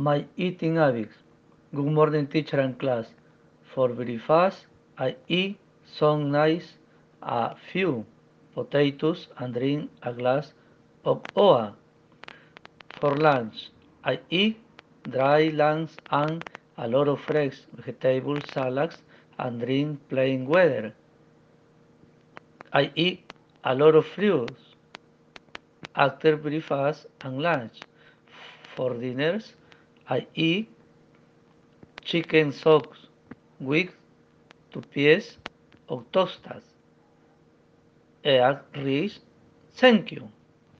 My eating habits. Good morning, teacher and class. For breakfast, I eat some nice a few potatoes and drink a glass of oa. For lunch, I eat dry lunch and a lot of fresh vegetable salads and drink plain water. I eat a lot of fruits after breakfast and lunch. For dinners, I eat chicken socks with two pieces of toasted egg rich. Thank you.